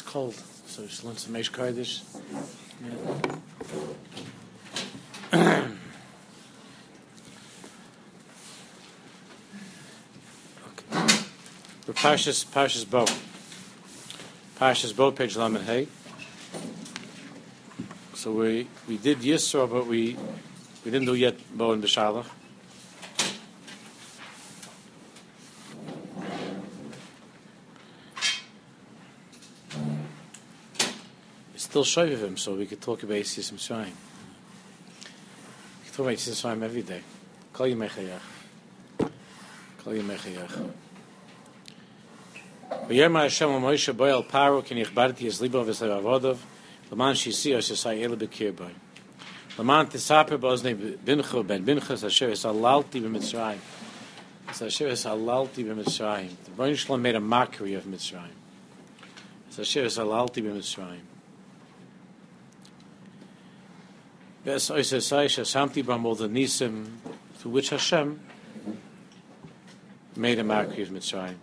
It's cold, so just learn some Kodesh. Yeah. okay. Parshas, Parshas Bo. Parshas Bo, page Lamed Hey. So we, we did Yisro, but we, we didn't do yet Bo and Bishalach. still shoiv of him, so we could talk about Yisus Mitzrayim. We could talk about Yisus Mitzrayim every day. Kol Yimei Chayach. Kol Yimei Chayach. V'yerma Hashem Moshe boy al paro kin yichbarti es libov es levavodov l'man shisi os esai ele bekirboi. L'man tisaper bozne bincho ben bincho es asher alalti b'mitzrayim. Es asher alalti b'mitzrayim. The Rebbeinu Shalom made a mockery of Mitzrayim. Es asher alalti b'mitzrayim. Through which Hashem made a mockery of Mitzrayim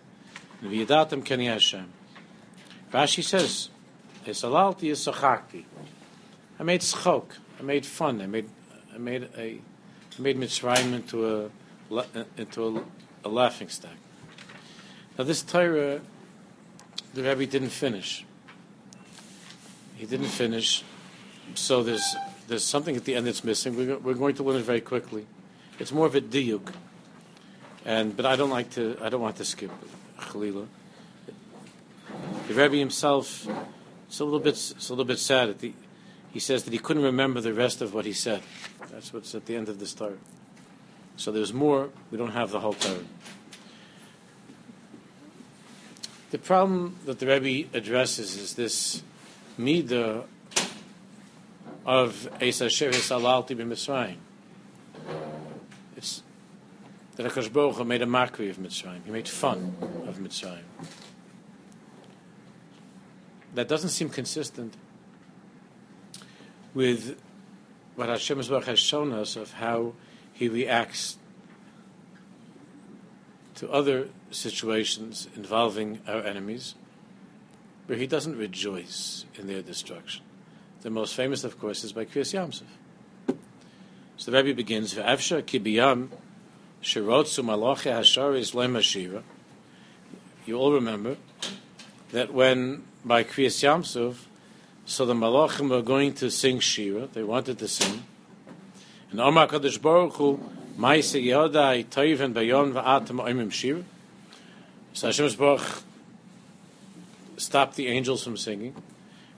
V'yadatem keni Hashem. Rashi says, "Esalalti esachakti." I made schok. I made fun. I made I made a I made Mitzrayim into a into a, a laughing stock. Now this Torah, the Rebbe didn't finish. He didn't finish, so there's there's something at the end that's missing. We're, we're going to learn it very quickly. It's more of a diuk, and but I don't like to. I don't want to skip it. Chalila. The Rebbe himself, it's a little bit, it's a little bit sad. The, he says that he couldn't remember the rest of what he said. That's what's at the end of the story. So there's more. We don't have the whole Torah. The problem that the Rebbe addresses is this midah of Eis Asher Hisalalti b'Mitzrayim. It's that Akash Baruch made a mockery of Mitzrayim. He made fun of Mitzrayim. That doesn't seem consistent with what Hashem has shown us of how He reacts to other situations involving our enemies, where He doesn't rejoice in their destruction. The most famous, of course, is by Kriyas Yamsuf. So the Rebbe begins, "V'avsha kibiyam Shirotsu Malachi Hasharis Lemashira. You all remember that when by Kriyas Yamsuf, so the Malachim were going to sing Shira, they wanted to sing. And Omar Kadosh Baruch Hu, Maise Yodai Toiven Bayon Va'atam Oimim Shira. So Hashem Baruch stopped the angels from singing.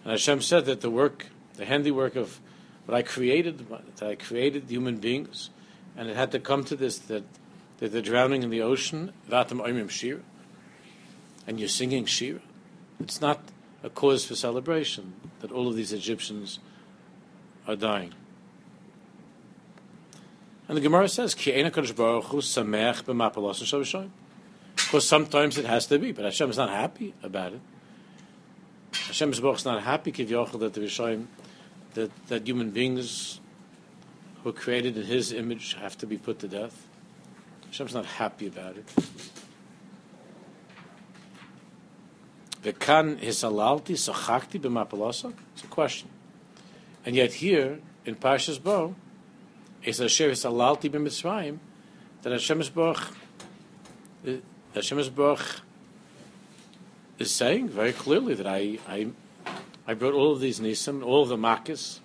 And Hashem said that the work, the handiwork of what I created, that I created human beings, and it had to come to this that, that they're drowning in the ocean, Vatam Oimim Shira, and you're singing Shira. It's not a cause for celebration that all of these Egyptians are dying. And the Gemara says, Because sometimes it has to be, but Hashem is not happy about it. Hashem is not happy, Kivyochel, that the Rishayim, that, that human beings who are created in His image have to be put to death. Hashem's not happy about it. Vekan hisalalti sachakti b'mapalasa? It's a question. And yet here, in Parshas Bo, it's Asher hisalalti b'mitzrayim, that Hashem Baruch, eh, Hashem Baruch is saying very clearly that I, I, I brought all of these nisim, all of the makkahs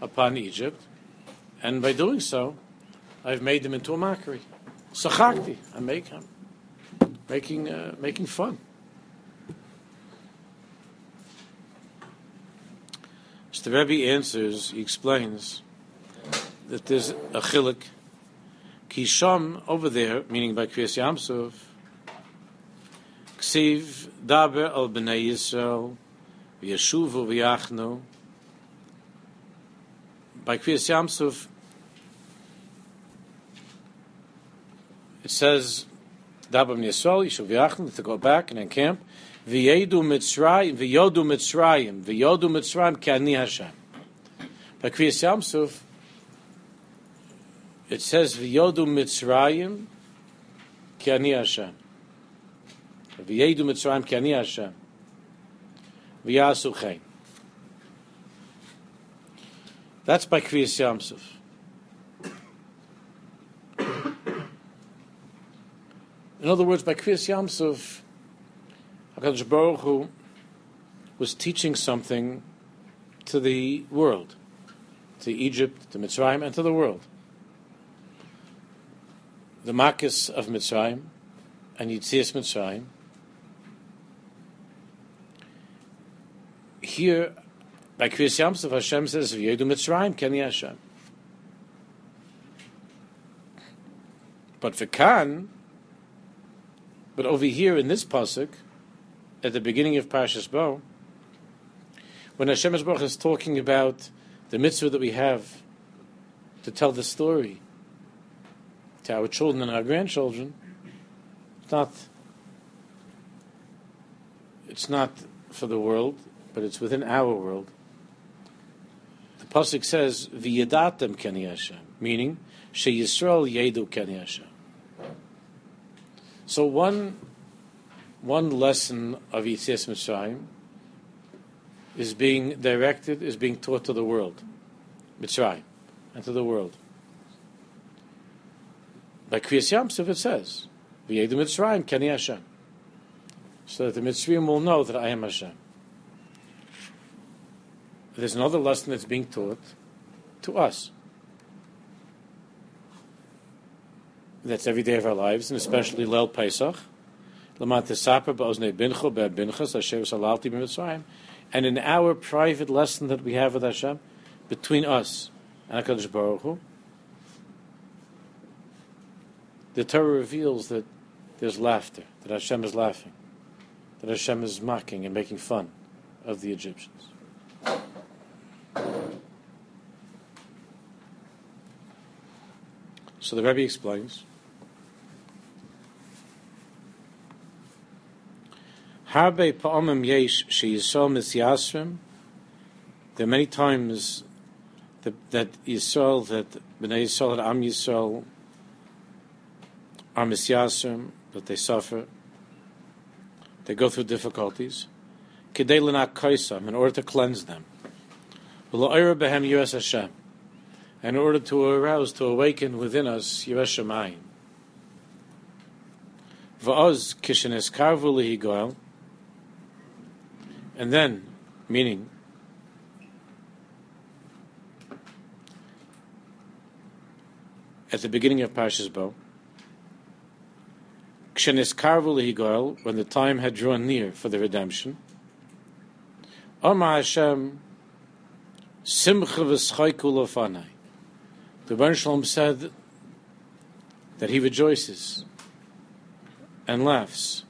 upon Egypt, and by doing so, I've made them into a mockery. Sachakti. I'm making, making, uh, making fun. So the Rebbe answers, he explains that there's a chilik. Kisham over there, meaning by Kriyas Yamsuf, Ksiv daber al b'nei Yisrael, v'yashuvu v'yachnu. By Kriyas Yamsuf, it says Dabam Yisrael Yishuv Yachim to go back and encamp. V'yedu Mitzrayim v'yodu Mitzrayim v'yodu Mitzrayim k'ani Hashem. By Kriyas Yamsuf, it says v'yodu Mitzrayim k'ani Hashem. V'yedu Mitzrayim k'ani Hashem. v'yasu chen. That's by Kriyas Yamsuf. In other words, by Kriyas Yamsuf, HaKadosh Baruch Hu was teaching something to the world, to Egypt, to Mitzrayim, and to the world. The Makis of Mitzrayim and Yitzias Mitzrayim. Here, by Kriyas Yamsuf, Hashem says, "V'yedu Mitzrayim keni Hashem." But for Khan, but over here in this pasuk, at the beginning of Parshas Bo, when Hashem Baruch is talking about the mitzvah that we have to tell the story to our children and our grandchildren, it's not it's not for the world, but it's within our world. The pasuk says, "V'yadatem keni Hashem," meaning "She Yisrael yedu keni Hashem." So one one lesson of Yitzias Mitzrayim is being directed, is being taught to the world, Mitzrayim, and to the world. By Kriyas Yamsuf it says, V'yedu Mitzrayim keni Hashem. So that the Mitzrayim will know that I am Hashem. There's another lesson that's being taught to us. That's every day of our lives, and especially Lel Pesach. And in our private lesson that we have with Hashem, between us and HaKadosh Baruch Hu, the Torah reveals that there's laughter, that Hashem is laughing, that Hashem is mocking and making fun of the Egyptians. So the Rebbe explains. Harbe pa'amim yesh sheyisrael misyasrim. There are many times that, that Yisrael, that Bnei Yisrael, that Am Yisrael are misyasrim, that they suffer, they go through difficulties. Kedei in order to cleanse them. V'lo'ira behem yiras Hashem, in order to arouse, to awaken within us Shemayim. V'oz kishenes karvu lihigoel, and then, meaning, at the beginning of Parshas Bo, when the time had drawn near for the redemption, Omar Hashem, Simcha v'schaiku The Baruch Shalom said that he rejoices and laughs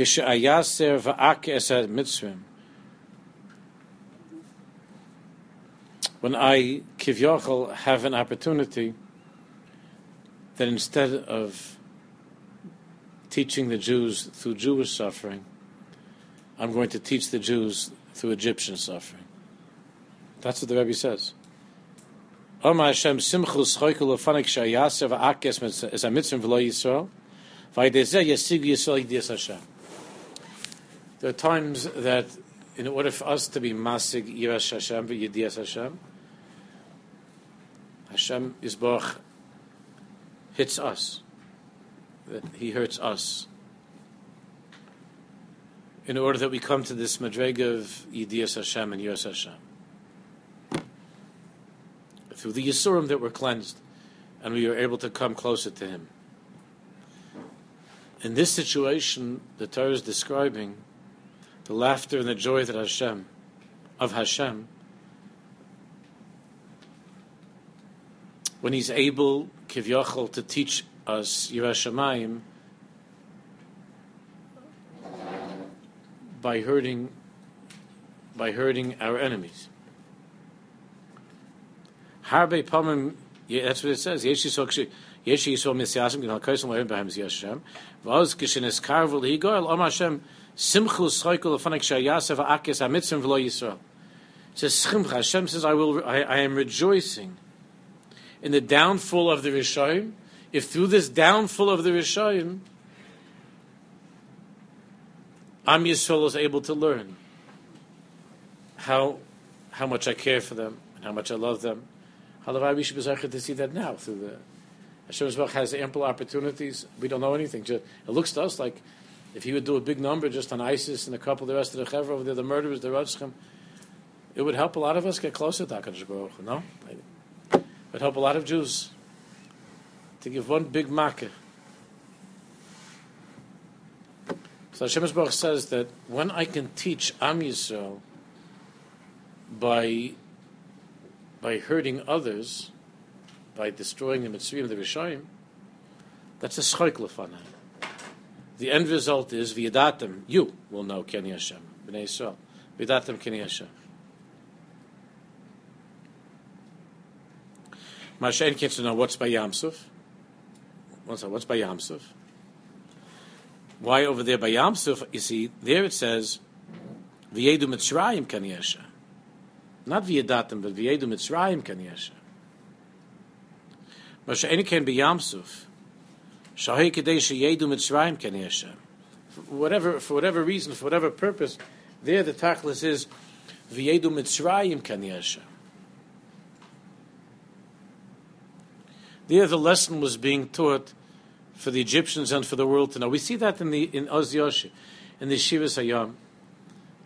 Kishayaser va'ak mitzvim. When I, Kivyochel, have an opportunity that instead of teaching the Jews through Jewish suffering, I'm going to teach the Jews through Egyptian suffering. That's what the Rebbe says. There are times that, in order for us to be masig yiras Hashem v'yidias Hashem, Hashem Yisborach hits us, that He hurts us, in order that we come to this madrega of yidias Hashem and yiras Hashem. Through the Yisurim that were cleansed, and we are able to come closer to Him. In this situation, the Torah is describing the laughter and the joy that Hashem, of Hashem, when He's able, Kivyachol, to teach us Yerushalayim by hurting, by hurting our enemies. Harbe Pamim, that's what it says. Yesh Yisrael Misyasim, G'nal Kaisim Yashem. V'oz Kishin Eskarvu L'Higoel, Om Hashem, Simchu Schreikel Lefanik Shayasev Akis Amitzim V'lo Yisrael. It says Simcha. Hashem says, I will. I, I, am rejoicing in the downfall of the Rishayim. If through this downfall of the Rishayim, Am Yisrael is able to learn how how much I care for them and how much I love them. Halavai, we should be to see that now through the Hashem has ample opportunities. We don't know anything. It looks to us like if he would do a big number just on ISIS and a couple of the rest of the Chevra over there, the murderers, the Ratschim, it would help a lot of us get closer to HaKadosh Baruch no? It would help a lot of Jews to give one big makkah. So Hashem Baruch says that when I can teach Am Yisrael by, by hurting others, by destroying the Mitzrayim, the Rishayim, that's a schoik. The end result is v'yadatim. You will know Keni Hashem, Bnei Yisrael. V'yadatim Keni Hashem. To know what's by Yamsuf. What's by Yamsuf? Why over there by Yamsuf? You see, there it says v'yedu Mitzrayim Keni Hashem. Not v'yadatim, but v'yedu Mitzrayim Keni Hashem. Mashen can be Yamsuf. Shahi Kadesh Yedu Mitzrayim Keni Hashem. Whatever, for whatever reason, for whatever purpose, there the tachlis is V'yedu Mitzrayim Keni Hashem. There the lesson was being taught for the Egyptians and for the world to know. We see that in the in Oz Yoshi, in the Shiva Sayam.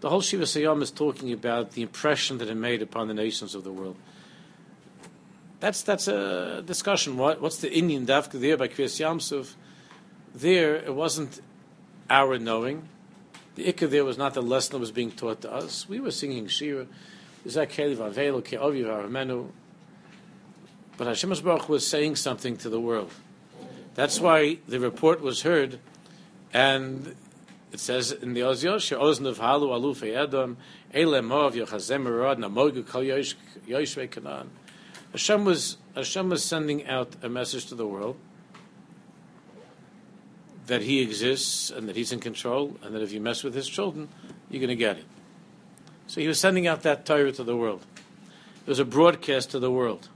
The whole Shiva Sayam is talking about the impression that it made upon the nations of the world. That's that's a discussion. What what's the Indian dafka there by Kriyas Yamsuf? There, it wasn't our knowing. The ikka there was not the lesson that was being taught to us. We were singing Shira, but Hashem Baruch was saying something to the world. That's why the report was heard, and it says in the Oz Yosha, Oznav Halu Aluf Edom, Ele Mov Yochazem Erod Namogu Kal Yoshve Kanan. Hashem was, Hashem was sending out a message to the world that He exists and that He's in control, and that if you mess with His children, you're going to get it. So He was sending out that Torah to the world. It was a broadcast to the world.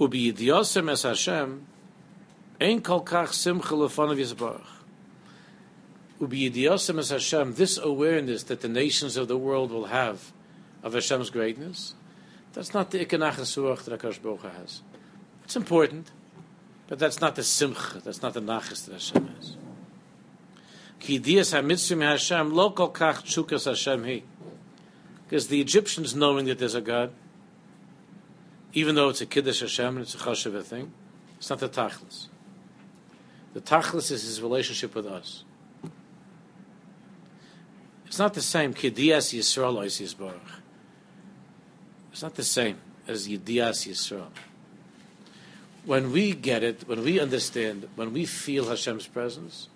Ubiyidiyosem es Hashem, ein kol kach simcha lefanav yisbarach this awareness that the nations of the world will have of Hashem's greatness, that's not the ikanachas suach that Akash Baruch has. It's important, but that's not the simcha, that's not the nachas that Hashem has. Hashem Hashem. Because the Egyptians knowing that there's a God, even though it's a kiddush Hashem and it's a chashav thing, it's not the tachlis. The tachlis is his relationship with us. It's not the same. Kidiyas Yisrael Oisis Baruch. It's not the same as Yidiyas Yisrael. When we get it, when we understand, when we feel Hashem's presence,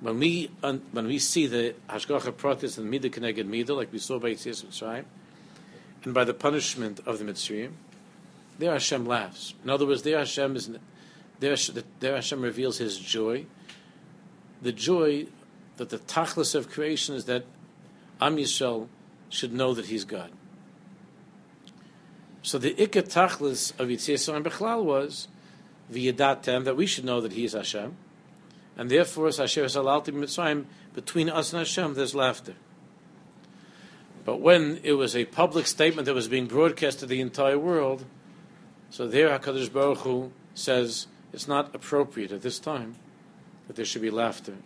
when we un, when we see the Hashgacha Pratis and Midah Keneged Midah, like we saw by Yitzias Mitzrayim, and by the punishment of the Mitzrayim, there Hashem laughs. In other words, there Hashem is there, there Hashem reveals His joy, the joy that the tachlis of creation is that Am Yisrael should know that he's God. So the ikka tachlis of Yitzhak and Bechlal was v'yadatem that we should know that he is Hashem, and therefore as Hashem Salalti Mitzrayim between us and Hashem there's laughter. But when it was a public statement that was being broadcast to the entire world, so there Hakadosh Baruch Hu says it's not appropriate at this time that there should be laughter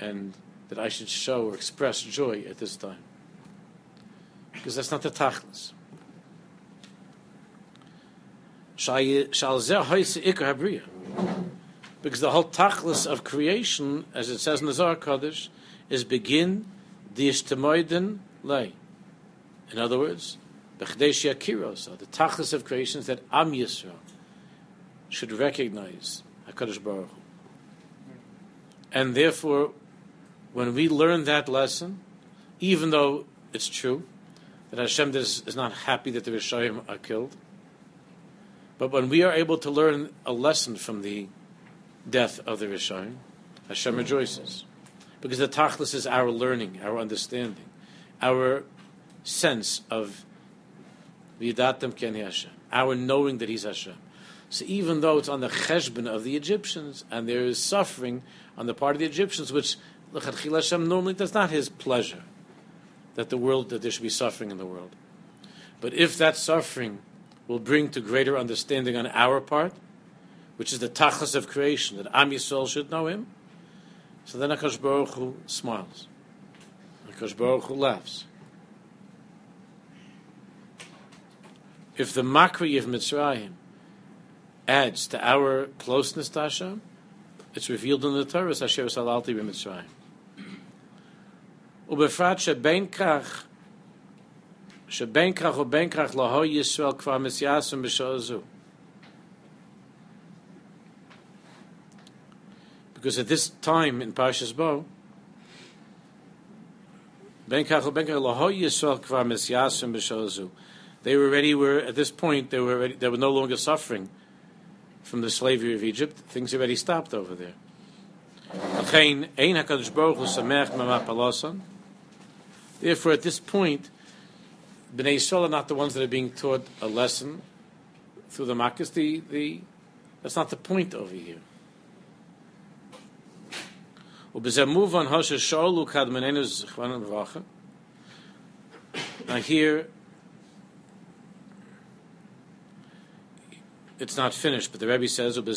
and that I should show or express joy at this time. Because that's not the tachlis. Because the whole tachlis of creation, as it says in the Zohar Kodesh, is begin the lay. In other words, the tachlis of creation is that Am Yisrael should recognize HaKadosh Baruch Hu. And therefore, when we learn that lesson, even though it's true that Hashem is, is not happy that the Rishayim are killed, but when we are able to learn a lesson from the death of the Rishayim, Hashem rejoices. Because the Tachlis is our learning, our understanding, our sense of Vidatam Ken Hashem, our knowing that He's Hashem. So even though it's on the cheshbon of the Egyptians, and there is suffering on the part of the Egyptians, which L'chadchila Hashem normally does not his pleasure, that the world, that there should be suffering in the world. But if that suffering will bring to greater understanding on our part, which is the tachas of creation, that Am Yisrael should know Him, so then Akash Baruch Hu smiles Akash Baruch Hu laughs. If the makri of Mitzrayim adds to our closeness to Hashem, it's revealed in the Torah, Asher Salalti b'Mitzrayim. ובפרט שבין כך, שבין כך ובין כך לא ישראל כבר מסייסם בשעה זו. Because at this time in Parshas Bo, they were already were at this point they were already, they were no longer suffering from the slavery of Egypt. Things already stopped over there. Therefore, at this point, Bnei Yisrael are not the ones that are being taught a lesson through the Makkahs. The, the, that's not the point over here. Now here, it's not finished, but the Rebbe says, and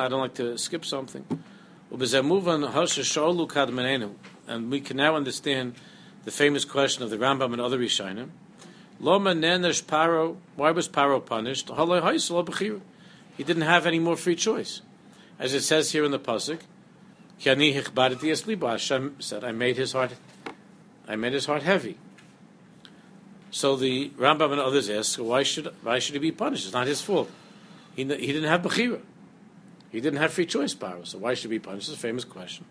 I don't like to skip something. And we can now understand the famous question of the Rambam and other Rishonim. Loma nenesh Paro, why was Paro punished? He didn't have any more free choice. As it says here in the Pasuk, Hashem said, I made his heart I made his heart heavy. So the Rambam and others ask, why should why should he be punished? It's not his fault. He, he didn't have Bechira. He didn't have free choice power, so why should he be punished? It's a famous question.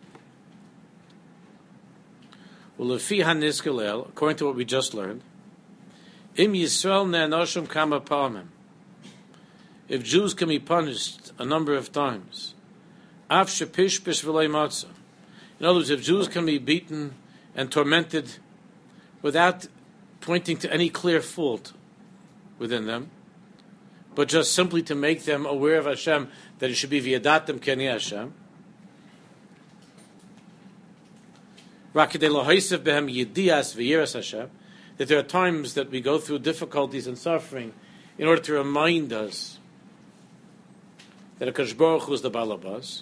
Well, according to what we just learned, Im Yisrael ne'anoshim kama. If Jews can be punished a number of times, In other words, if Jews can be beaten and tormented without pointing to any clear fault within them, but just simply to make them aware of Hashem that it should be v'yadatim keni Hashem. That there are times that we go through difficulties and suffering in order to remind us that a Baruch Hu is the Balabas.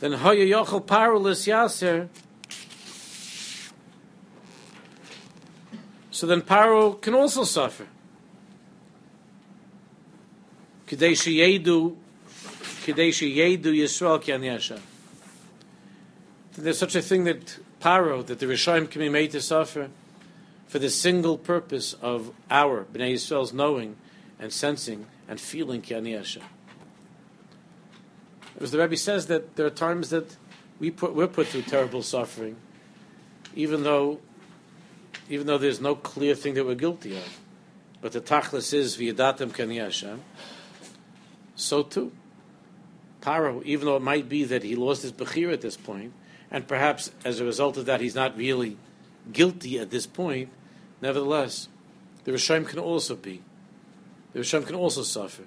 Then Hoya. So then Paro can also suffer. Yedu, Yedu. There's such a thing that Paro, that the Rishonim can be made to suffer for the single purpose of our Bnei Yisrael's knowing and sensing and feeling Kian Yasha. Because the Rebbe says that there are times that we put, we're put through terrible suffering, even though, even though there's no clear thing that we're guilty of. But the tachlis is v'yadatem kani. So too, Paro, even though it might be that he lost his bechir at this point, and perhaps as a result of that he's not really guilty at this point, nevertheless, the Rishonim can also be. The Rishonim can also suffer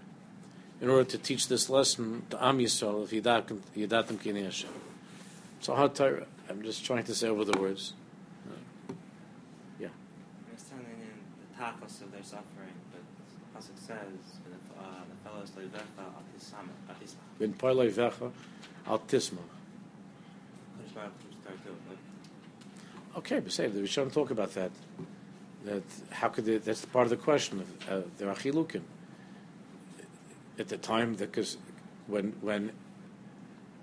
in order to teach this lesson to Am Yisrael of Yadatim Kinei Hashem. So how Torah? I'm just trying to say over the words. Yeah. Yeah. Understanding in the tachos of their suffering, but as it says, uh, the fellows leivecha atisma. Ben poy leivecha altisma. Okay, but say the Rishon talk about that. That how could they, that's part of the question of uh, the achilukim. At the time because when when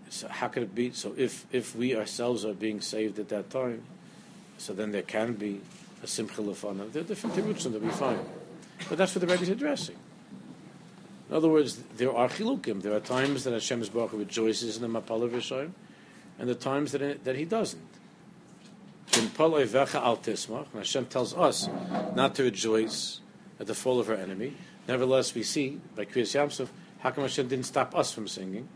so how could it be so if if we ourselves are being saved at that time so then there can be a simcha lefana. There are different tirutzim that we find but that's what the Rebbe is addressing. In other words there are chilukim there are times that Hashem Baruch rejoices in the mapal of Yishayim and the times that, that he doesn't Hashem tells us not to rejoice at the fall of our enemy Nevertheless, we see by Kriyas Yamsuf, how come Hashem didn't stop us from singing?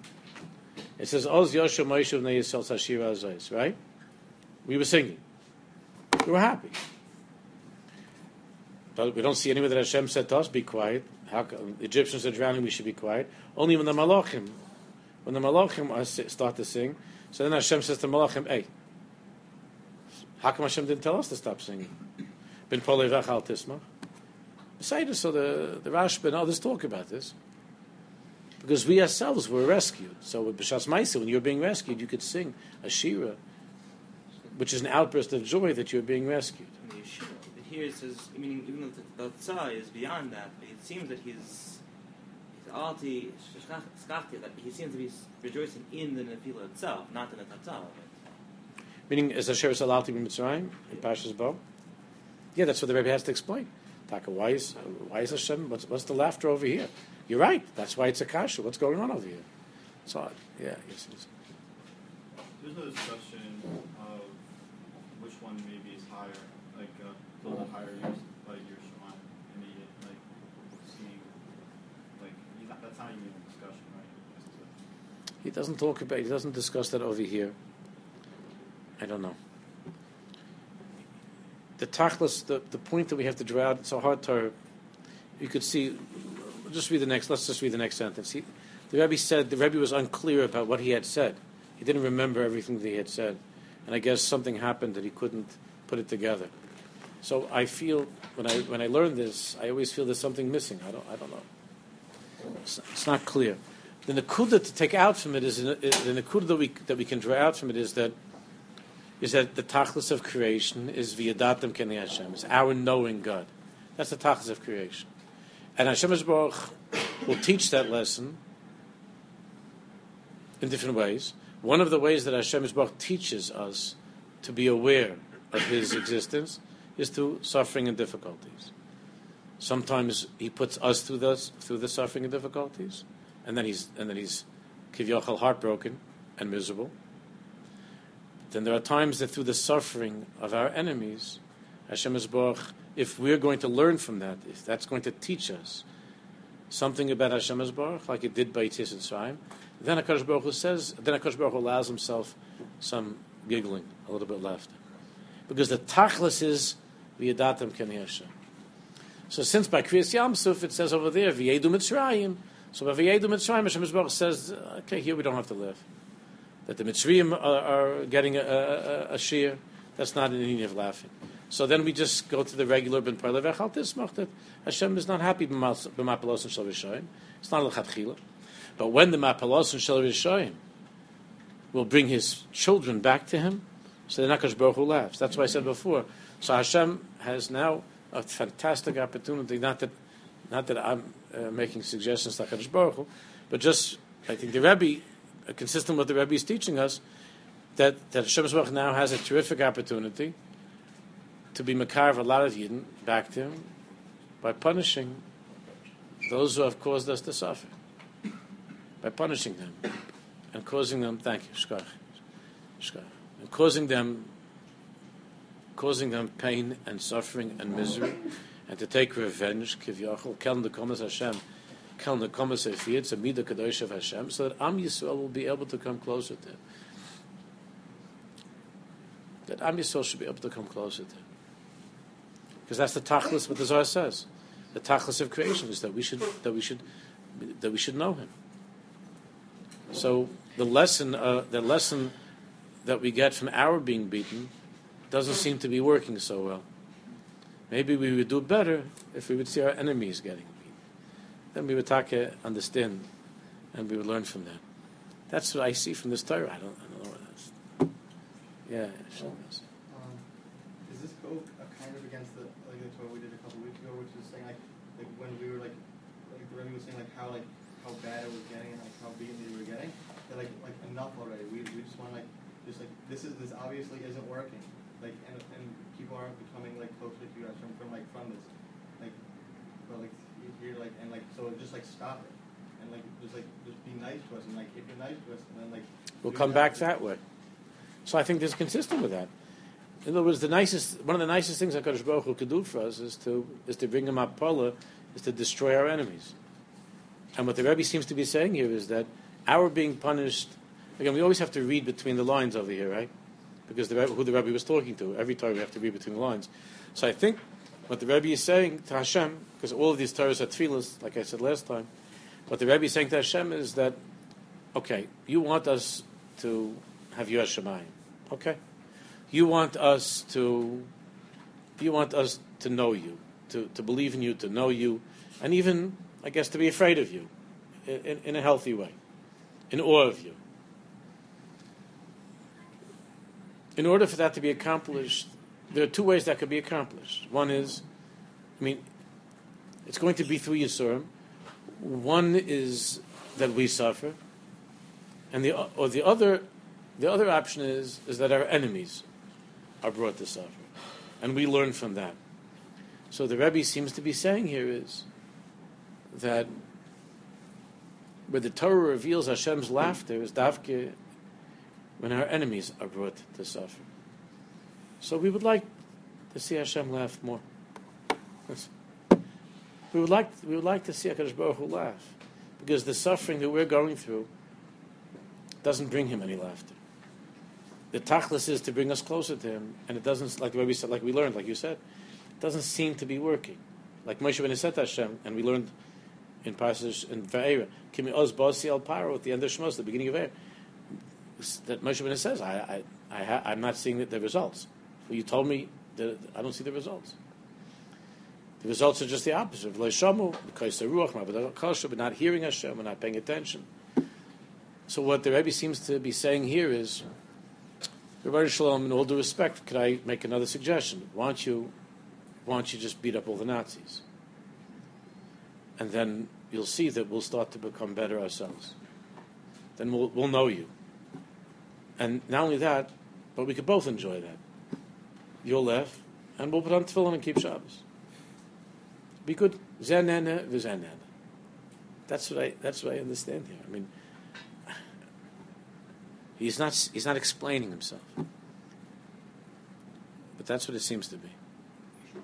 It says, Oz Yosha Moshe Yisrael Sashira Azayis, right? We were singing. We were happy. But we don't see anywhere that Hashem said to us, be quiet. How come, um, the Egyptians are drowning, we should be quiet. Only when the Malachim, when the Malachim start to sing, so then Hashem says to Malachim, hey, how come Hashem didn't tell us to stop singing? Polevach al. Besides, so the, the Rashba and others talk about this. Because we ourselves were rescued. So with B'Shas Maisa, when you're being rescued, you could sing a Shira, which is an outburst of joy that you're being rescued here it says, I mean, even though the Tzah is beyond that, it seems that he's, he's alti, that he seems to be rejoicing in the Nefila itself, not in the Tatzah. Meaning, is Asher Salati Mitzrayim in Pashas Bo? Yeah, that's what the Rebbe has to explain. Taka, why is, why is Hashem, what's, what's the laughter over here? You're right, that's why it's a kasha. What's going on over here? It's odd. Yeah, yes, yes. There's no discussion of which one maybe is higher build uh, a higher use, like your Shema immediate, like seeing, like that's not even a discussion, right? He doesn't talk about. He doesn't discuss that over here. I don't know. The tachlis, the, the point that we have to draw out, it's a hard to. You could see. Just read the next. Let's just read the next sentence. He, the Rebbe said the Rebbe was unclear about what he had said. He didn't remember everything that he had said, and I guess something happened that he couldn't put it together. So I feel when I when I learn this, I always feel there's something missing. I don't I don't know. It's, it's not clear. The nakuda to take out from it is the nakuda that we that we can draw out from it is that is that the tachlis of creation is v'yadatim keni Hashem. It's our knowing God. That's the tachlis of creation, and Hashem Baruch will teach that lesson in different ways. One of the ways that Hashem Baruch teaches us to be aware of His existence is through suffering and difficulties. Sometimes he puts us through those through the suffering and difficulties, and then he's and then he's kivyachal heartbroken and miserable. Then there are times that through the suffering of our enemies, Hashem Baruch, if we're going to learn from that, if that's going to teach us something about Hashem Baruch, like it did by Yitzis and Sraim, then Hakadosh Baruch Hu says, then Hakadosh Baruch Hu allows himself some giggling, a little bit laughter, because the tachlis is v'yadatam k'niyasha. So since by Kriyas Yamsuf it says over there v'yedu Mitzrayim, so by v'yedu Mitzrayim Hashem Yisrael says, okay, here we don't have to live. That the Mitzrayim are, are getting a, a, a, shear, that's not an need of laughing. So then we just go to the regular ben parle v'echal tismach that Hashem is not happy b'mapelos and shel. It's not l'chatchila. But when the mapelos and will bring his children back to him, so the Nakash Baruch Hu laughs. That's why I said before, so Hashem has now a fantastic opportunity. Not that, not that I'm uh, making suggestions to Hakadosh Baruch Hu, but just I think the Rebbe, consistent with the Rebbe is teaching us, that that Hashem now has a terrific opportunity to be makar a lot of Yidden back to Him by punishing those who have caused us to suffer, by punishing them and causing them. Thank you, shkach, shkach, and causing them causing them pain and suffering and misery, and to take revenge, kivyachol, kel nekomas Hashem, kel Efir, it's a midah kadosh of Hashem, so that Am Yisrael will be able to come closer to Him. That Am Yisrael should be able to come closer to Him. Because that's the tachlis what the Zohar says. The tachlis of creation is that we should, that we should, that we should know Him. So the lesson, uh, the lesson that we get from our being beaten doesn't seem to be working so well. Maybe we would do better if we would see our enemies getting. Then we would talk, uh, understand, and we would learn from that. That's what I see from this Torah. I don't, I don't know what that's. Yeah, sure. Um, is this go kind of against the like the Torah we did a couple weeks ago, which is saying like like when we were like like the Rebbe was saying like how like how bad it was getting and like how beaten they were getting. That like like enough already. We we just want like just like this is this obviously isn't working like and, and people aren't becoming like closer to you from, from like from this like but like you're like and like so just like stop it. And like just like just be nice to us and like if you're nice to us and then like we'll come back that way. So I think this is consistent with that. In other words the nicest one of the nicest things that Kadosh Baruch Hu could do for us is to is to bring him up Pala is to destroy our enemies. And what the Rebbe seems to be saying here is that our being punished again we always have to read between the lines over here right? Because the Rebbe, who the Rebbe was talking to. Every time we have to read between the lines. So I think what the Rebbe is saying to Hashem, because all of these Torahs are tefillahs, like I said last time, what the Rebbe is saying to Hashem is that, okay, you want us to have Yiras Shamayim, okay? You want us to, you want us to know you, to, to believe in you, to know you, and even, I guess, to be afraid of you, in, in a healthy way, in awe of you. In order for that to be accomplished, there are two ways that could be accomplished. One is, I mean, it's going to be through Yisurim. One is that we suffer, and the or the other, the other option is is that our enemies are brought to suffer, and we learn from that. So the Rebbe seems to be saying here is that where the Torah reveals Hashem's laughter is davke when our enemies are brought to suffer. So we would like to see Hashem laugh more. We would like we would like to see Hakadosh Baruch Hu laugh, because the suffering that we're going through doesn't bring him any laughter. The tachlis is to bring us closer to him, and it doesn't like the way we said, like we learned, like you said, it doesn't seem to be working. Like Moshe ben said Hashem, and we learned in passage in Va'era, Kimi Oz Bosi El Paro at the end of Shmos, the beginning of Va'era that Moshe Rabbeinu says, I, I, I I'm not seeing the results. Well, you told me that I don't see the results. The results are just the opposite. We're not hearing Hashem, we're not paying attention. So what the Rebbe seems to be saying here is, Rabbi Shalom, in all due respect, could I make another suggestion? Why don't you, why don't you just beat up all the Nazis? And then you'll see that we'll start to become better ourselves. Then we'll, we'll know you. And not only that, but we could both enjoy that. You'll laugh, and we'll put on tefillin and keep Shabbos. Be good. Zenene v'zenene. That's what I. That's what I understand here. I mean, he's not. He's not explaining himself. But that's what it seems to be.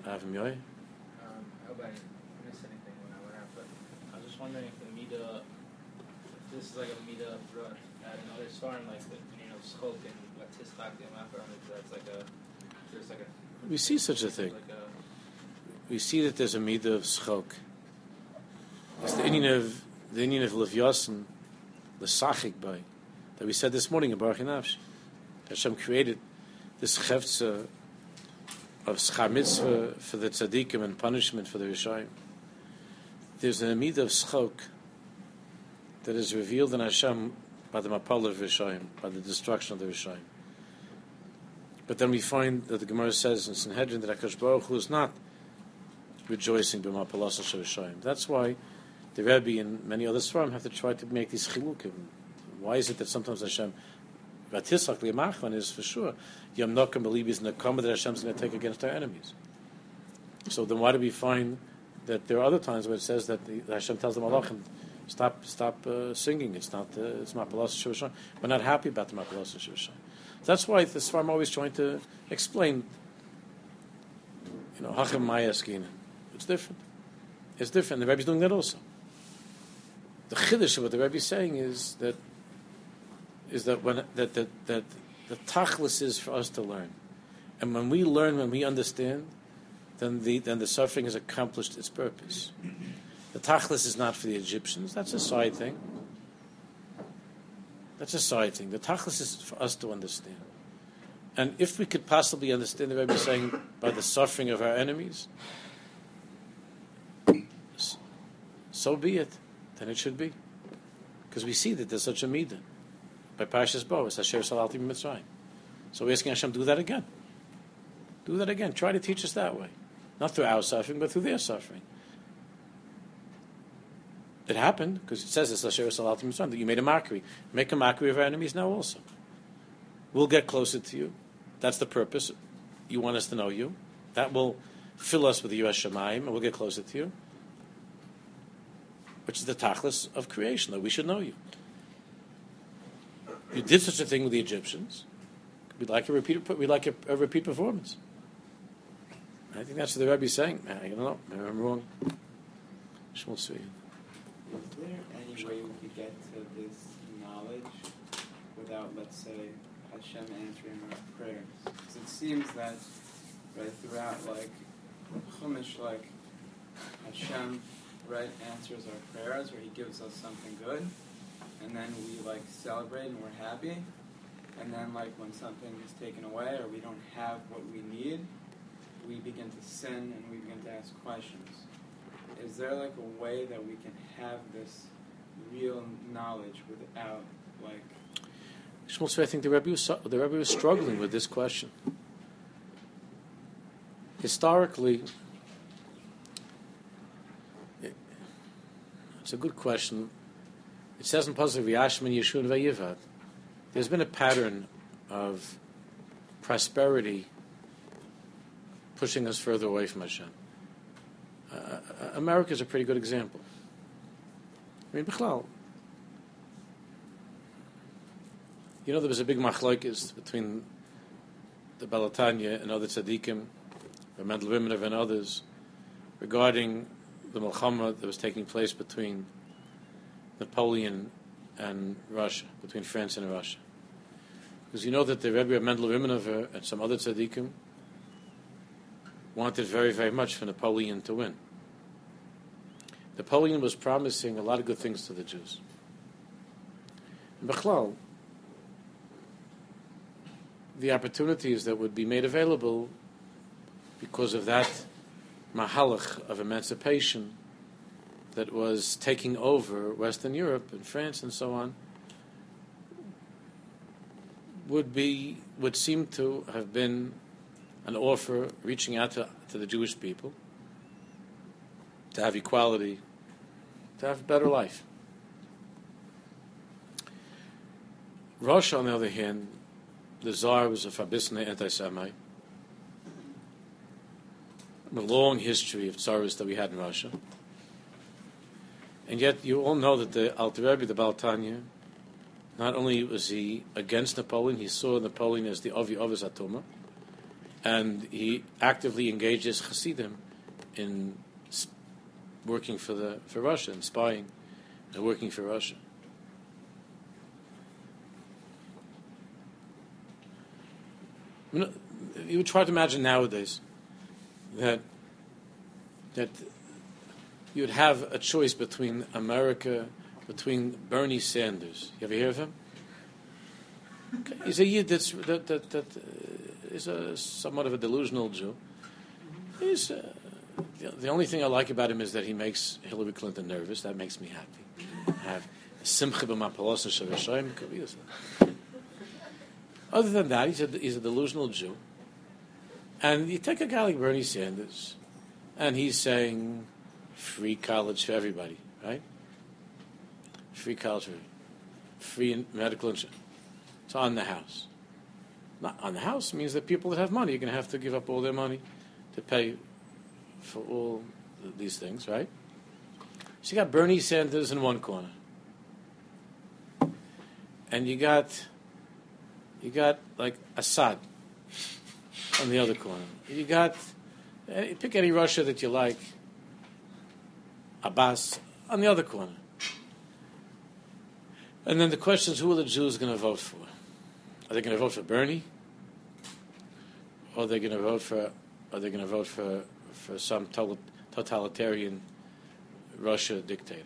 Avim Yoy. Um, I hope I didn't miss anything when I went out, but I was just wondering if the Mida, if this is like a Mida Brut, at another farm, like the, you know, Schok and Latiskak and Mapar, that's like like a, We see such a thing. We see that there's a midah of schok. It's the Indian of the Indian of Levyasin, the Sachik by that we said this morning in Baruch Nafsh. Hashem created this chefza of schar mitzvah for the tzaddikim and punishment for the rishayim. There's a midah of schok that is revealed in Hashem by the mapal of rishayim, by the destruction of the rishayim. But then we find that the Gemara says in Sanhedrin that Hakadosh Baruch Hu is not rejoicing. That's why the Rebbe and many other Svarim have to try to make these chilukim. Why is it that sometimes Hashem, Vatisak Liamachvan is for sure, Yom Nokam is Nakama that Hashem's going to take against our enemies. So then why do we find that there are other times where it says that, the, Hashem tells the Malachim, stop stop uh, singing, it's not, uh, it's Hashem. We're not happy about the Mapalas Hashem. That's why the Svarim always trying to explain, you know, Hachem Mayaskina. It's different. It's different. The Rebbe's doing that also. The chiddush of what the Rebbe is saying is that is that when that that that the tachlis is for us to learn, and when we learn, when we understand, then the then the suffering has accomplished its purpose. The tachlis is not for the Egyptians. That's a side thing. That's a side thing. The tachlis is for us to understand. And if we could possibly understand the Rebbe saying by the suffering of our enemies, so be it. Then it should be. Because we see that there's such a midah. By Parshas Bo, it's Asher Salalti Mitzrayim. So we're asking Hashem, do that again. Do that again. Try to teach us that way. Not through our suffering, but through their suffering. It happened, because it says it's Asher that you made a mockery. Make a mockery of our enemies now also. We'll get closer to you. That's the purpose. You want us to know you. That will fill us with the Yiras Shamayim, and we'll get closer to you which is the tachlis of creation, that we should know you. You did such a thing with the Egyptians. We'd like a repeat. We'd like a, a repeat performance. I think that's what the Rebbe is saying. I don't know. Maybe I'm wrong. Shmuel Tzvi. Is there any way we could get to this knowledge without, let's say, Hashem answering our prayers? Because it seems that right throughout like Chumash, like Hashem right answers our prayers, where He gives us something good, and then we like celebrate and we're happy, and then like when something is taken away or we don't have what we need, we begin to sin and we begin to ask questions. Is there like a way that we can have this real knowledge without like so I think the Rebbe, was, the Rebbe was struggling with this question. Historically, it's a good question. It says in Pasuk V'yashmin Yeshun V'yivad. There's been a pattern of prosperity pushing us further away from Hashem. Uh, America is a pretty good example. I mean, Bichlal, You know, there was a big machlokes between the Balatanya and other tzaddikim, the Mendel and others, regarding the Milchama that was taking place between Napoleon and Russia, between France and Russia. Because you know that the Rebbe of Mendel and some other tzaddikim wanted very, very much for Napoleon to win. Napoleon was promising a lot of good things to the Jews. And Bechlal, the opportunities that would be made available because of that mahalach of emancipation that was taking over Western Europe and France and so on would be would seem to have been an offer reaching out to, to the Jewish people to have equality, to have a better life. Russia, on the other hand, the Tsar was a Fabisna anti-Semite. A long history of Tsars that we had in Russia. And yet, you all know that the Alter Rebbe, the Baltanya, not only was he against Napoleon, he saw Napoleon as the Avi Ovis Atoma, and he actively engages Hasidim in working for the for Russia and spying and working for Russia. You would try to imagine nowadays that that you would have a choice between America, between Bernie Sanders. You ever hear of him? He's a Yid that's, that, that, that uh, is a somewhat of a delusional Jew. He's, uh, the, the only thing I like about him is that he makes Hillary Clinton nervous. That makes me happy. I have. Other than that, he's a, he's a delusional Jew. And you take a guy like Bernie Sanders, and he's saying free college for everybody, right? Free college for free medical insurance. It's on the house. On the house means that people that have money are going to have to give up all their money to pay for all these things, right? So you got Bernie Sanders in one corner, and you got you got like Assad on the other corner. You got uh, pick any Russia that you like. Abbas on the other corner. And then the question is, who are the Jews going to vote for? Are they going to vote for Bernie? Are they going to vote for? Are they going to vote for for some totalitarian Russia dictator?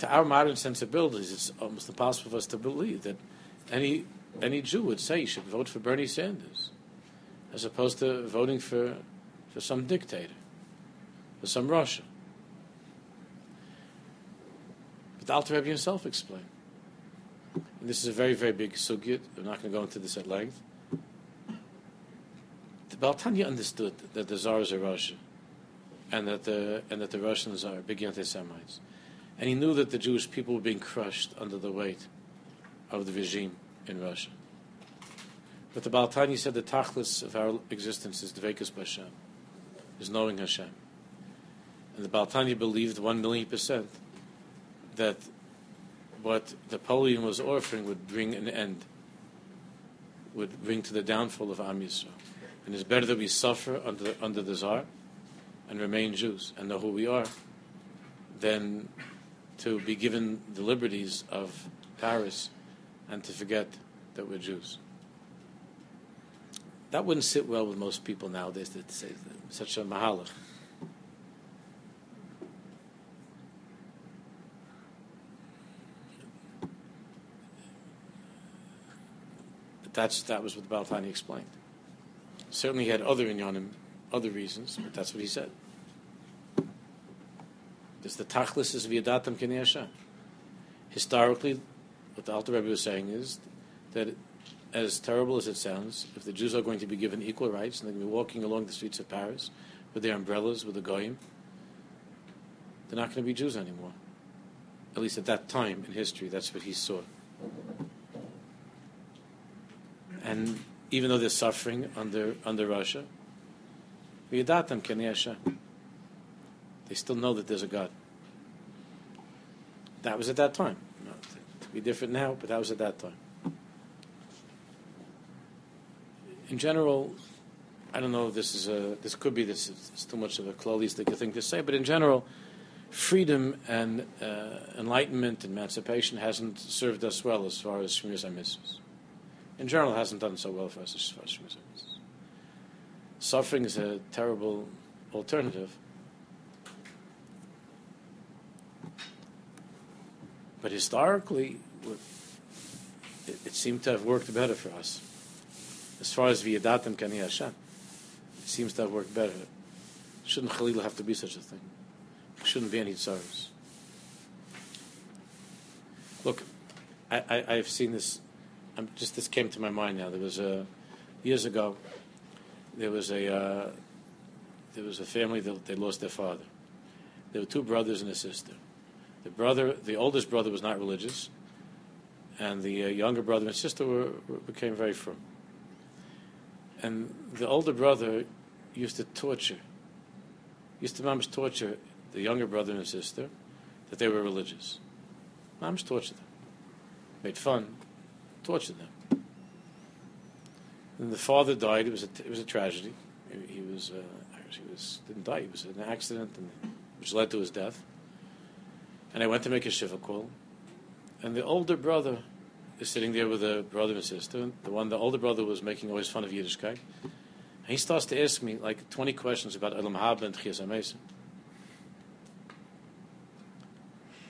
To our modern sensibilities, it's almost impossible for us to believe that any any Jew would say you should vote for Bernie Sanders, as opposed to voting for for some dictator, for some Russia. But the Alter Rebbe himself explained. And this is a very, very big sugya. I'm not going to go into this at length. The Baltanya understood that the Tsars are Russia, and that the and that the Russians are big anti-Semites, and he knew that the Jewish people were being crushed under the weight of the regime in Russia. But the Baltanya said the tachlis of our existence is Dvekas Hashem, is knowing Hashem. And the Baltanya believed one million percent that what Napoleon was offering would bring an end, would bring to the downfall of Am Yisrael. And it's better that we suffer under, under the Tsar and remain Jews and know who we are than to be given the liberties of Paris and to forget that we're Jews. That wouldn't sit well with most people nowadays to say such a mahalach. But that's that was what the Baltani explained. Certainly, he had other inyanim, other reasons, but that's what he said. This the tachlis is v'yadatam k'nei Hashem. Historically, what the Alter Rebbe was saying is that, as terrible as it sounds, if the Jews are going to be given equal rights and they're going to be walking along the streets of Paris with their umbrellas, with the goyim, they're not going to be Jews anymore. At least at that time in history, that's what he saw. And even though they're suffering under under Russia. They still know that there's a God. That was at that time. Could be different now, but that was at that time. In general, I don't know if this is a, this could be this is too much of a clolistic thing to say, but in general, freedom and uh, enlightenment and emancipation hasn't served us well as far as Shmiras HaMitzvahs. In general, hasn't done so well for us as far as Shmiras HaMitzvahs. Suffering is a terrible alternative. But historically, it, it seemed to have worked better for us. As far as Viyadatim Kani Hashem, it seems to have worked better. Shouldn't Khalil have to be such a thing? Shouldn't be any sorrows. Look, I, I, I've seen this. I'm, just this came to my mind now. There was a years ago. There was a uh, there was a family that they lost their father. There were two brothers and a sister. The brother, the oldest brother, was not religious, and the uh, younger brother and sister were, were, became very firm. And the older brother used to torture, used to mamish torture the younger brother and sister that they were religious. Mamish tortured them, made fun, tortured them. And the father died. It was a, it was a tragedy. He, was uh, he was didn't die. He was an accident, and, which led to his death and I went to make a shiva call, and the older brother is sitting there with a brother and sister. The one, the older brother, was making always fun of Yiddishkeit. And he starts to ask me like twenty questions about Olam Haba and Chias HaMesim.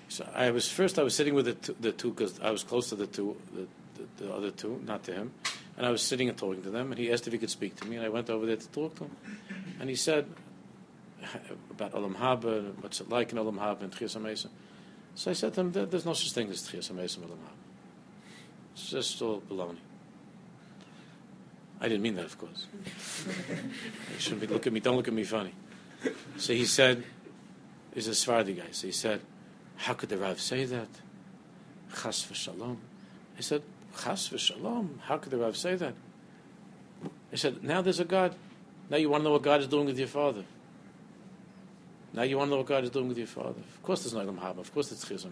So I was first. I was sitting with the two, the two because I was close to the two, the, the, the, other two, not to him. And I was sitting and talking to them. And he asked if he could speak to me, and I went over there to talk to him. And he said about Olam Haba, what's it like in Olam Haba and Chias HaMesim. So I said to him, there's no such thing as Tchias HaMesim Olam Haba. It's just all baloney. I didn't mean that, of course. you shouldn't be, look at me, don't look at me funny. So he said, he's a Sephardi guy, so he said, how could the Rav say that? Chas v'shalom. I said, Chas v'shalom, how could the Rav say that? He said, now there's a God. Now you want to know what God is doing with your father. Now you want to know what God is doing with your father. Of course there's no Olam Haba. Of course it's Chiz.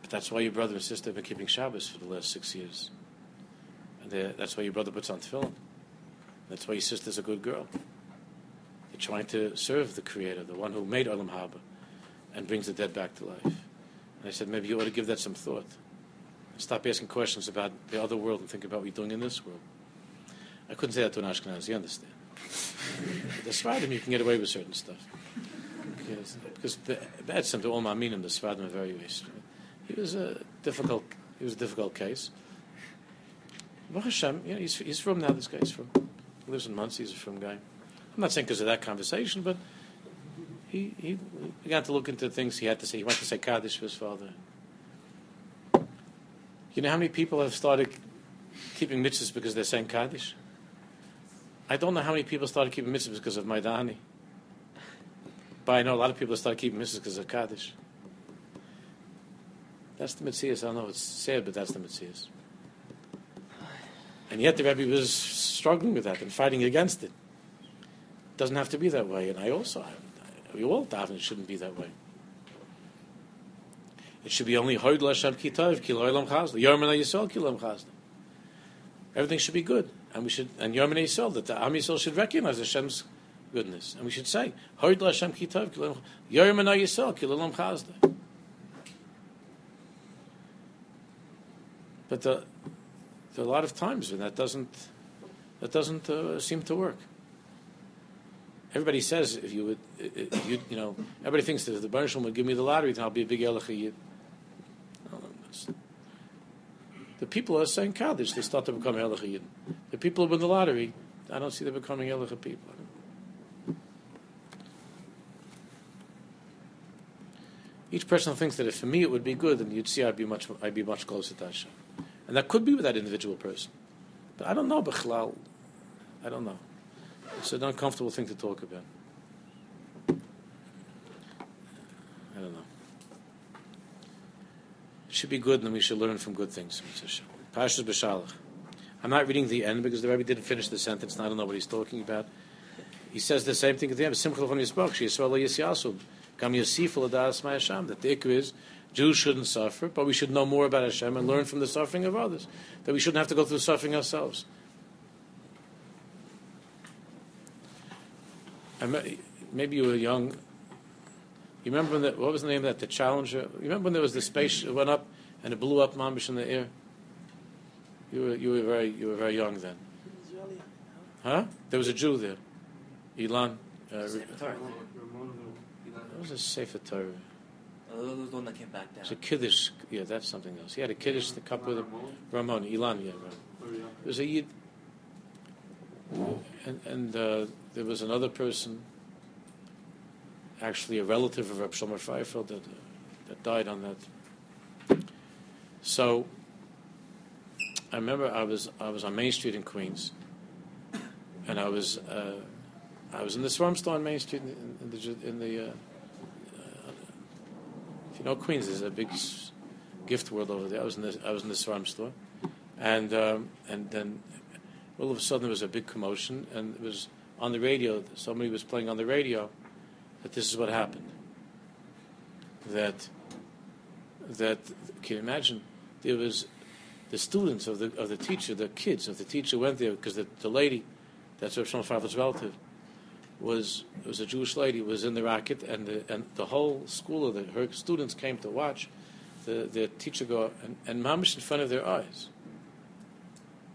But that's why your brother and sister have been keeping Shabbos for the last six years. And that's why your brother puts on tefillin. That's why your sister's a good girl. They're trying to serve the Creator, the one who made Olam Haba, and brings the dead back to life. And I said, maybe you ought to give that some thought. Stop asking questions about the other world and think about what you're doing in this world. I couldn't say that to an Ashkenazi, you understand? the Sfardim, you can get away with certain stuff. Because, because the to all Maminim, the Sfardim are very He was a difficult, he was a difficult case. Baruch Hashem, you know, he's, he's from now, this guy's from. Lives in Monsey, he's a from guy. I'm not saying because of that conversation, but he, he began to look into things he had to say. He went to say Kaddish for his father. You know how many people have started keeping mitzvahs because they're saying Kaddish? I don't know how many people started keeping mitzvahs because of Maidani. But I know a lot of people started keeping mitzvahs because of Kaddish. That's the mitzvahs. I don't know it's sad, but that's the mitzvahs. And yet the Rebbe was struggling with that and fighting against it. It doesn't have to be that way. And I also, I, we all daven shouldn't be that way. It should be only Hoyd Lashem Kitov, Kilo Elam Chazda, Yom Yisrael Kilo Chazda. Everything should be good and we should and Yom Yisrael that the Am Yisrael should recognize Hashem's goodness, and we should say Hoyd Hashem Kitav Yom Yisrael Kilalam Chazda. But the, there are a lot of times when that doesn't that doesn't uh, seem to work. Everybody says if you would, if you, you know, everybody thinks that if the Baruch would give me the lottery, then I'll be a big Elach Yid. The people are saying Kaddish, they start to become Elach Yid. The people who win the lottery, I don't see them becoming Elach people. Each person thinks that if for me it would be good, then you'd see I'd be much, I'd be much closer to Hashem. And that could be with that individual person. But I don't know, Bechlal. I don't know. It's an uncomfortable thing to talk about. I don't know. It should be good, and we should learn from good things. Parshas B'Shalach. I'm not reading the end because the Rebbe didn't finish the sentence, and I don't know what he's talking about. He says the same thing at the end. Simcha l'chon yisbach, she'yisrael yisyasu, kam yasifu l'das ma'asham. That the ikr is, Jews shouldn't suffer, but we should know more about Hashem and learn from the suffering of others. That we shouldn't have to go through suffering ourselves. Maybe you were young. You remember when the, what was the name of that? The Challenger. You remember when there was the space it went up and it blew up Mamish in the air? You were you were very you were very young then. Huh? There was a Jew there, Ilan. Uh, Torah. What was a Sefer Torah? Oh, that was the one that came back down. It's a Kiddush. Yeah, that's something else. He had a Kiddush, the cup with him. Ramon, Ilan, yeah. Right. It was a Yid. And, and uh, there was another person, actually a relative of Reb Shlomo Freifeld, that, uh, that died on that. So I remember I was I was on Main Street in Queens, and I was uh, I was in the Swarm store on Main Street in, in the in the uh, uh, you know Queens, there's a big gift world over there. I was in the I was in the Swarm store, and um, and then all of a sudden there was a big commotion, and it was on the radio. Somebody was playing on the radio that this is what happened. That that can you imagine? There was the students of the of the teacher, the kids of the teacher went there because the, the lady, that's Rav Shlomo Freifeld's relative, was was a Jewish lady, was in the rocket, and the and the whole school of the, her students came to watch the the teacher go and, and mamish in front of their eyes.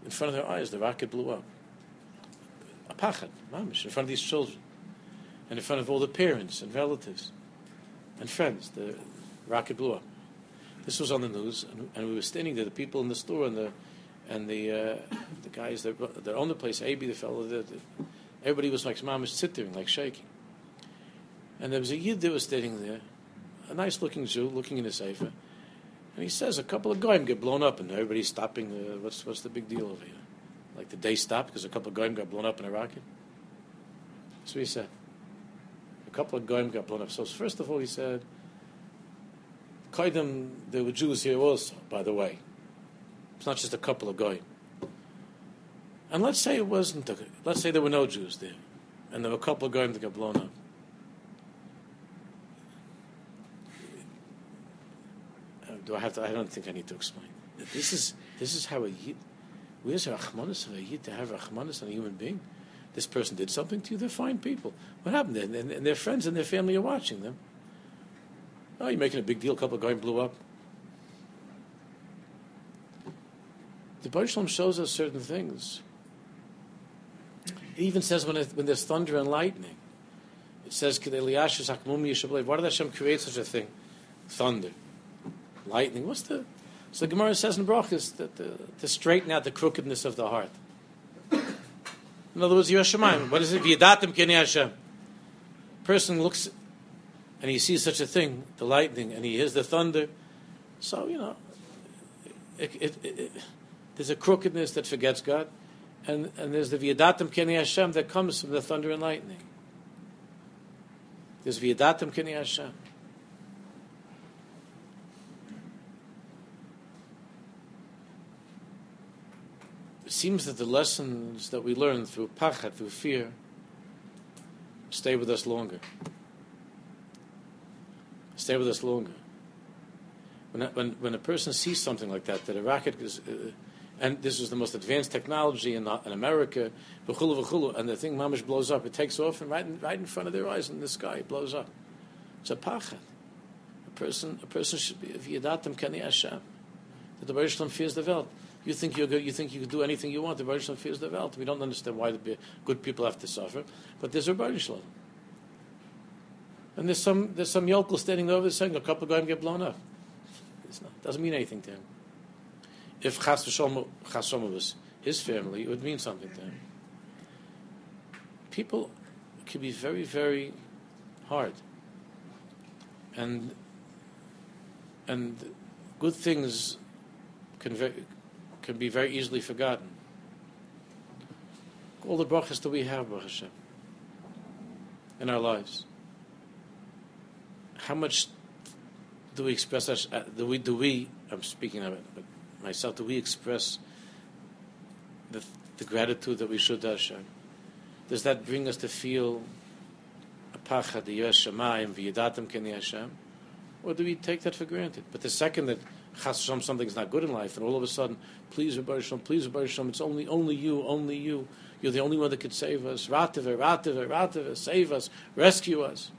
In front of their eyes, the rocket blew up. A pachad, mamish, in front of these children, and in front of all the parents and relatives and friends. The rocket blew up. This was on the news, and, and we were standing there, the people in the store and the and the uh, the guys that, that owned the place, Abi, the fellow, that everybody was like mamish sitting, there, like shaking. And there was a yid that was standing there, a nice looking Jew, looking in his sefer, and he says a couple of goyim get blown up, and everybody's stopping. Uh, what's what's the big deal over here? Like the day stopped because a couple of goyim got blown up in a rocket. So he said. A couple of goyim got blown up. So first of all, he said Kaidim, there were Jews here also, by the way. It's not just a couple of goyim. And let's say it wasn't, a, let's say there were no Jews there, and there were a couple of goyim that got blown up. Do I have to? I don't think I need to explain. This is this is how a. Where's yid to have Rachmanis on a human being? This person did something to you. They're fine people. What happened? And, and, and their friends and their family are watching them. Oh, you're making a big deal. A couple of guys blew up. The Baruch shows us certain things. It even says when, it, when there's thunder and lightning, it says, Why did Hashem create such a thing? Thunder, lightning. What's the. So the Gemara says in Brachas that the, to straighten out the crookedness of the heart. In other words, Yerushalayim. What is it? V'yadatim k'nei Hashem. Person looks and he sees such a thing, the lightning, and he hears the thunder. So, you know, it, it, it, there's a crookedness that forgets God, and, and there's the Viadatim Keni Hashem that comes from the thunder and lightning. There's Viadatim Keni Hashem. It seems that the lessons that we learn through pachat, through fear, stay with us longer stay with us longer. When, when, when a person sees something like that, that a rocket is, uh, and this is the most advanced technology in, in America, v'chulu v'chulu, and the thing mamish blows up, it takes off and right in, right in front of their eyes in the sky, it blows up. It's a pachat. A person, a person should be, if yadatim kani Hashem. that the Baruch fears the Welt. You think good, you think you can do anything you want. The Baruch Shalom fears the Welt. We don't understand why the good people have to suffer, but there's a Baruch Shalom. And there's some there's some yokel standing over there saying a couple of guys get blown up. It doesn't mean anything to him. If Chas was his family, it would mean something to him. People can be very, very hard. And and good things can ve- can be very easily forgotten. All the brachas that we have, Baruch Hashem, in our lives. How much do we express? uh, Do we? Do we? I'm speaking of it, but myself. Do we express the, the gratitude that we should to Hashem? Does that bring us to feel a pachad, the Yesh Shemayim, v'yadatim keni Hashem? Or do we take that for granted? But the second that chas v'shalom something's not good in life, and all of a sudden, please Rabbi Shalom, please Rabbi Shalom, it's only only you, only you. You're the only one that could save us. Rativa, Rativa, Rativa, save us, rescue us.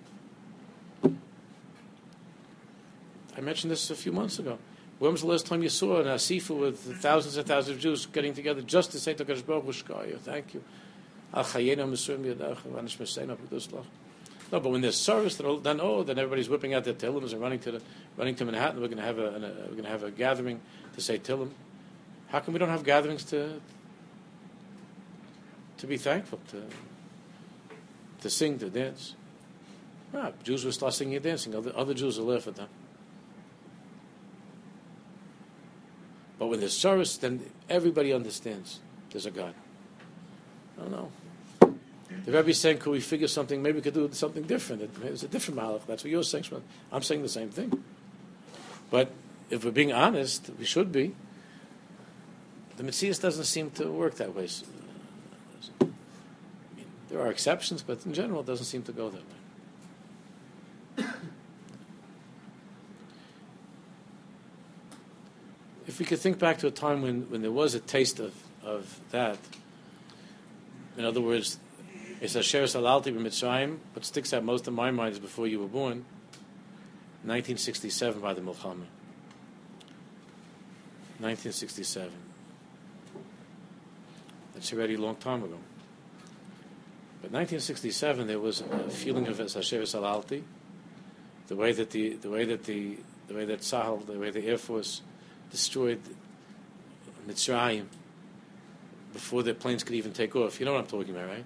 I mentioned this a few months ago. When was the last time you saw an asifa with thousands and thousands of Jews getting together just to say to Baruch thank you. No, but when there's service, then oh, then, oh, then everybody's whipping out their tillums and running to the, running to Manhattan. We're going to have a, an- a we're going to have a gathering to say tillim. How come we don't have gatherings to to be thankful to to sing to dance? Ah, Jews will start singing and dancing. Other, other Jews will laugh at them. But when there's service, then everybody understands there's a God. I don't know. The Rebbe is saying, could we figure something? Maybe we could do something different. It- It's a different malach. That's what you're saying. I'm saying the same thing. But if we're being honest, we should be. The Metzias doesn't seem to work that way. So, there are exceptions, but in general, it doesn't seem to go that way. if we could think back to a time when, when there was a taste of, of that, in other words, it's Asher Salalti b'Mitzrayim, what sticks out most in my mind is before you were born, 1967 by the Milchama. 1967. That's already a long time ago. But 1967, there was a feeling of Asher Salalti, the way that the the way that the the way that Tzahal, the way the Air Force destroyed Mitzrayim before the planes could even take off. You know what I'm talking about, right?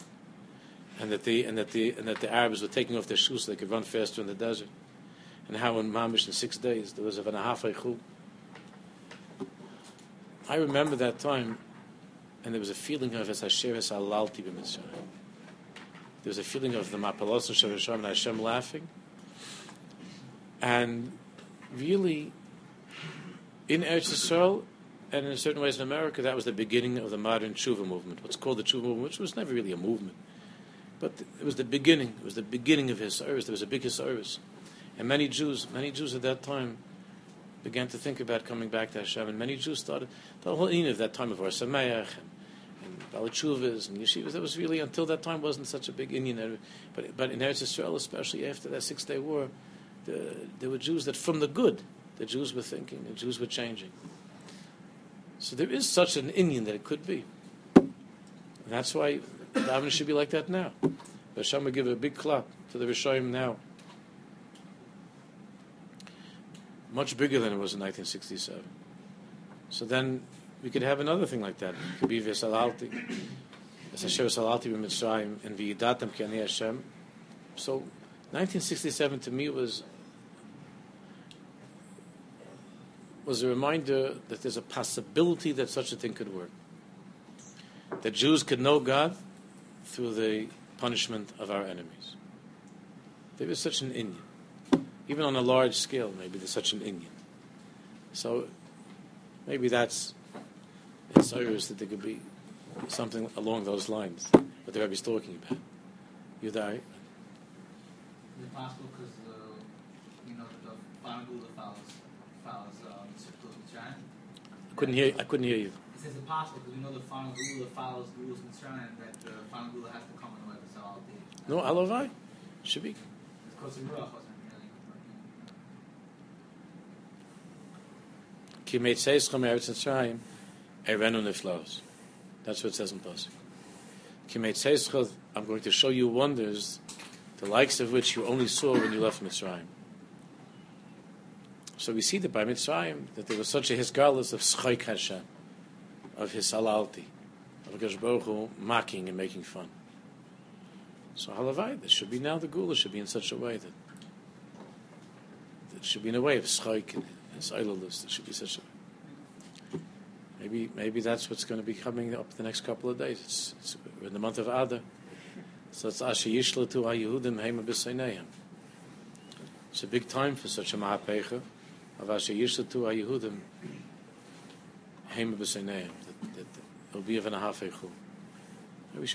And that the and that the and that the Arabs were taking off their shoes so they could run faster in the desert. And how in Mamish in six days there was a Vanahafei Chul. I remember that time, and there was a feeling of as Hashem es alalti b'Mitzrayim. There was a feeling of the Mapalos and Shavasham and Hashem laughing. And really, in Eretz Yisrael, and in certain ways in America, that was the beginning of the modern tshuva movement. What's called the tshuva movement, which was never really a movement, but it was the beginning. It was the beginning of his service. There was a big service, and many Jews, many Jews at that time, began to think about coming back to Hashem, and many Jews started the whole of that time of Or Sameach and, and Balachuvas and yeshivas. That was really until that time wasn't such a big inyan, but but in Eretz Yisrael, especially after that Six Day War, the, there were Jews that from the good, the Jews were thinking, the Jews were changing. So there is such an inyan that it could be. And that's why davening should be like that now. Hashem would give a big clap to the Rishayim now. Much bigger than it was in 1967. So then we could have another thing like that. It could be. So 1967 to me was was a reminder that there's a possibility that such a thing could work. That Jews could know God through the punishment of our enemies. There is such an inyan. Even on a large scale, maybe there's such an inyan. So maybe that's it's serious that there could be something along those lines, what the Rebbe's talking about. You die. Is it possible because uh, you know the Gula follows follows um, Mitzrayim? I couldn't hear. I couldn't hear you. It says it possible because we know the final Gula follows the Gula's Mitzrayim that the final Gula has to come in the way of Salalti. No, Alovai should be. Because the Ruach wasn't really. Ki meitzeischa me'eretz Mitzrayim, erenu niflaos. That's what it says in Pasuk. I'm going to show you wonders, the likes of which you only saw when you left Mitzrayim. So we see that by Mitzrayim, that there was such a hisgalus of Schaik Hashem, of his halalti, of Hakadosh Baruch Hu mocking and making fun. So halavai, this should be now the gula should be in such a way that it should be in a way of Schaik and idolist. It should be such a Maybe, maybe that's what's going to be coming up the next couple of days. It's, it's in the month of Adar, so it's Asher Yishla to HaYehudim Hema B'Seinayim. It's a big time for such a Mahapecha of Asher Yishla to HaYehudim Hema B'Seinayim. That, that, that it'll be even a half Maybe we